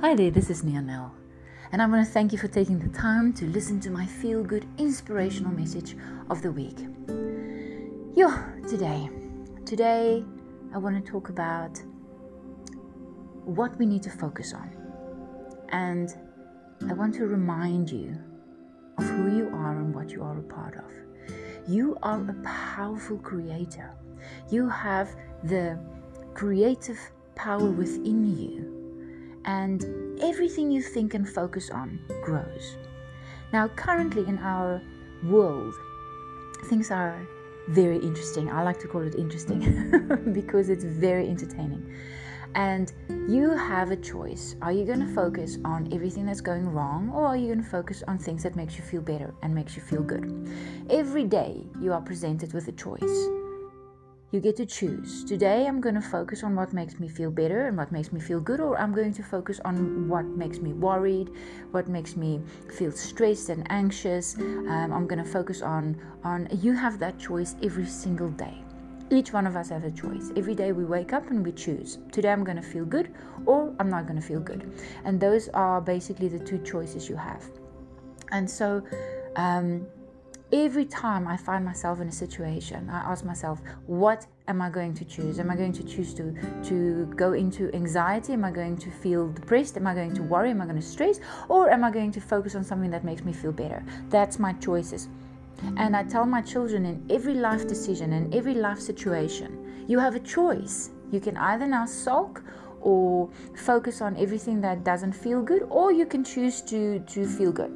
Hi there, this is Nia Nell, and I want to thank you for taking the time to listen to my feel good inspirational message of the week. Yo, today, today I want to talk about what we need to focus on, and I want to remind you of who you are and what you are a part of. You are a powerful creator, you have the creative power within you and everything you think and focus on grows. Now, currently in our world, things are very interesting. I like to call it interesting because it's very entertaining. And you have a choice. Are you going to focus on everything that's going wrong or are you going to focus on things that makes you feel better and makes you feel good? Every day you are presented with a choice you get to choose. Today, I'm going to focus on what makes me feel better and what makes me feel good, or I'm going to focus on what makes me worried, what makes me feel stressed and anxious. Um, I'm going to focus on on. You have that choice every single day. Each one of us has a choice. Every day we wake up and we choose. Today I'm going to feel good, or I'm not going to feel good, and those are basically the two choices you have. And so. Um, every time I find myself in a situation, I ask myself, what am I going to choose? Am I going to choose to, to go into anxiety? Am I going to feel depressed? Am I going to worry? Am I going to stress? Or am I going to focus on something that makes me feel better? That's my choices. And I tell my children in every life decision, in every life situation, you have a choice. You can either now sulk or focus on everything that doesn't feel good, or you can choose to, to feel good.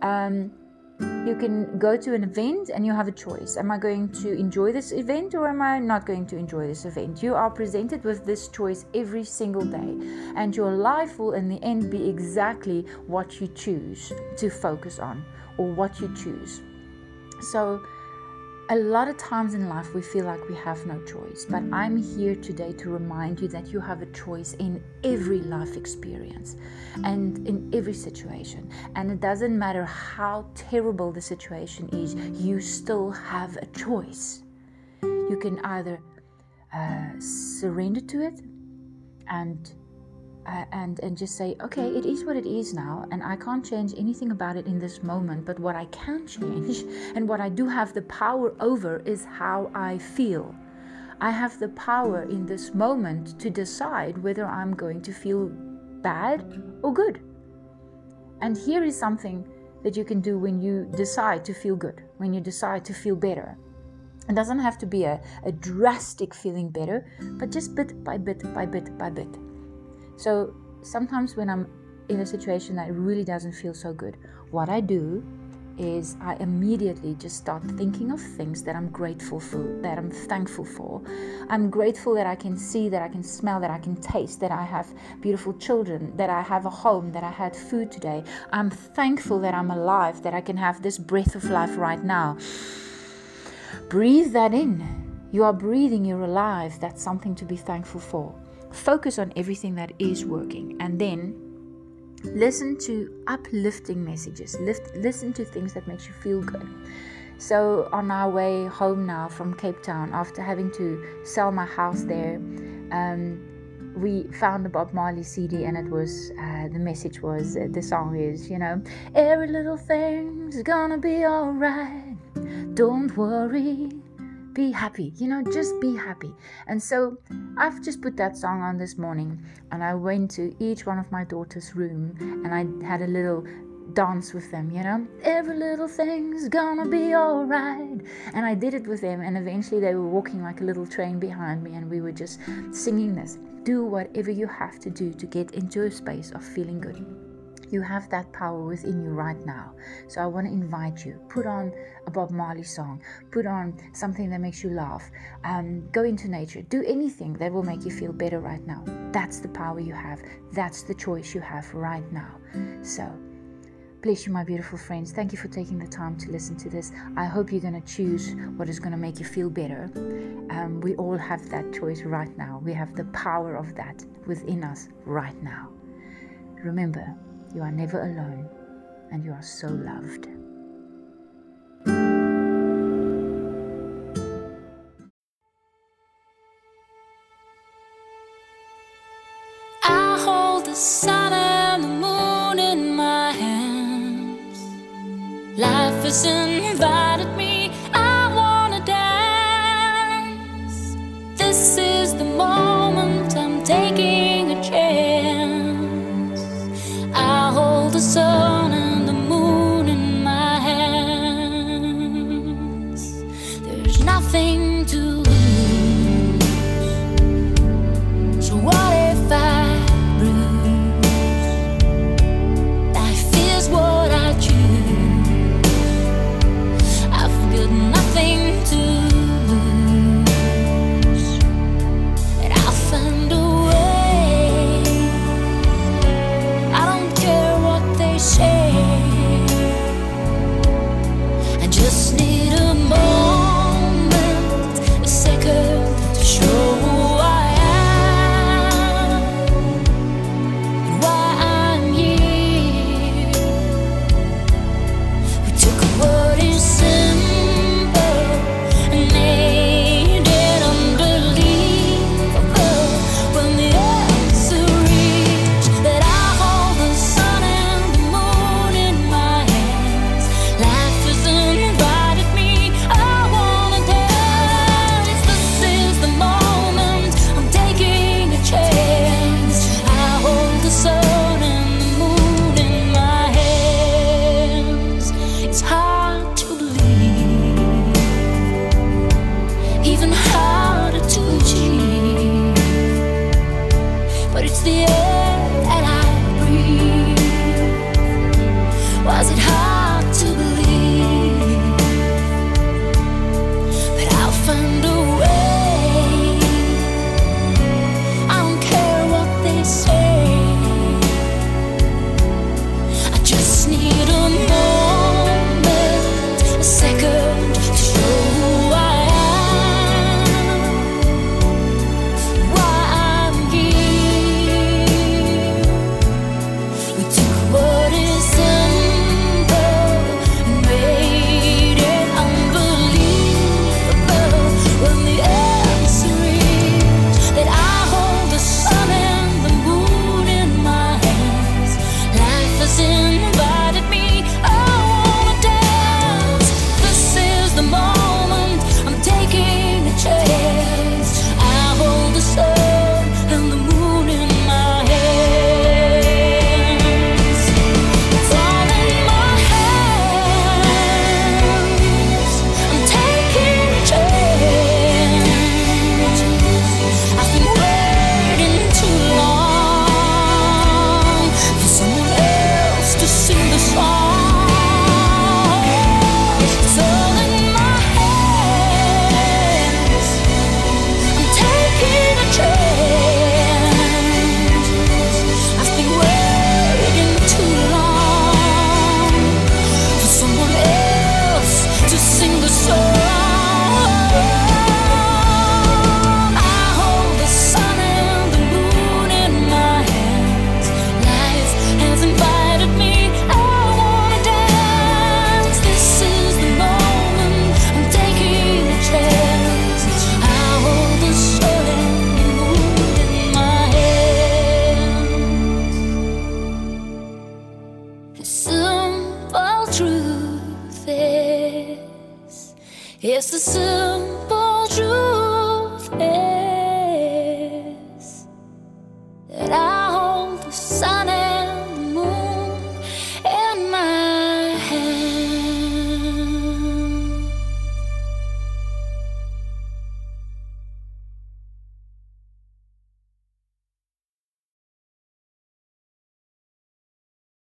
Um, you can go to an event and you have a choice. Am I going to enjoy this event or am I not going to enjoy this event? You are presented with this choice every single day, and your life will, in the end, be exactly what you choose to focus on or what you choose. So, a lot of times in life we feel like we have no choice, but I'm here today to remind you that you have a choice in every life experience and in every situation. And it doesn't matter how terrible the situation is, you still have a choice. You can either uh, surrender to it and uh, and and just say okay it is what it is now and i can't change anything about it in this moment but what i can change and what i do have the power over is how i feel. I have the power in this moment to decide whether i'm going to feel bad or good. And here is something that you can do when you decide to feel good when you decide to feel better. It doesn't have to be a, a drastic feeling better but just bit by bit by bit by bit so sometimes when I'm in a situation that really doesn't feel so good, what I do is I immediately just start thinking of things that I'm grateful for, that I'm thankful for. I'm grateful that I can see, that I can smell, that I can taste, that I have beautiful children, that I have a home, that I had food today. I'm thankful that I'm alive, that I can have this breath of life right now. Breathe that in. You are breathing, you're alive. That's something to be thankful for. Focus on everything that is working and then listen to uplifting messages. Lift, listen to things that makes you feel good. So on our way home now from Cape Town, after having to sell my house there, um, we found the Bob Marley CD, and it was uh, the message was uh, the song is you know every little thing's gonna be alright. Don't worry, be happy you know just be happy. And so i've just put that song on this morning and i went to each one of my daughter's room and i had a little dance with them you know. Every little thing's gonna be all right and i did it with them and eventually they were walking like a little train behind me and we were just singing this. Do whatever you have to do to get into a space of feeling good you have that power within you right now. So I want to invite you. Put on a Bob Marley song. Put on something that makes you laugh. Um, go into nature. Do anything that will make you feel better right now. That's the power you have. That's the choice you have right now. So. Bless you, my beautiful friends. Thank you for taking the time to listen to this. I hope you're going to choose what is going to make you feel better. Um, we all have that choice right now. We have the power of that within us right now. Remember, you are never alone, and you are so loved. I hold the sun and the moon in my hands. Life is in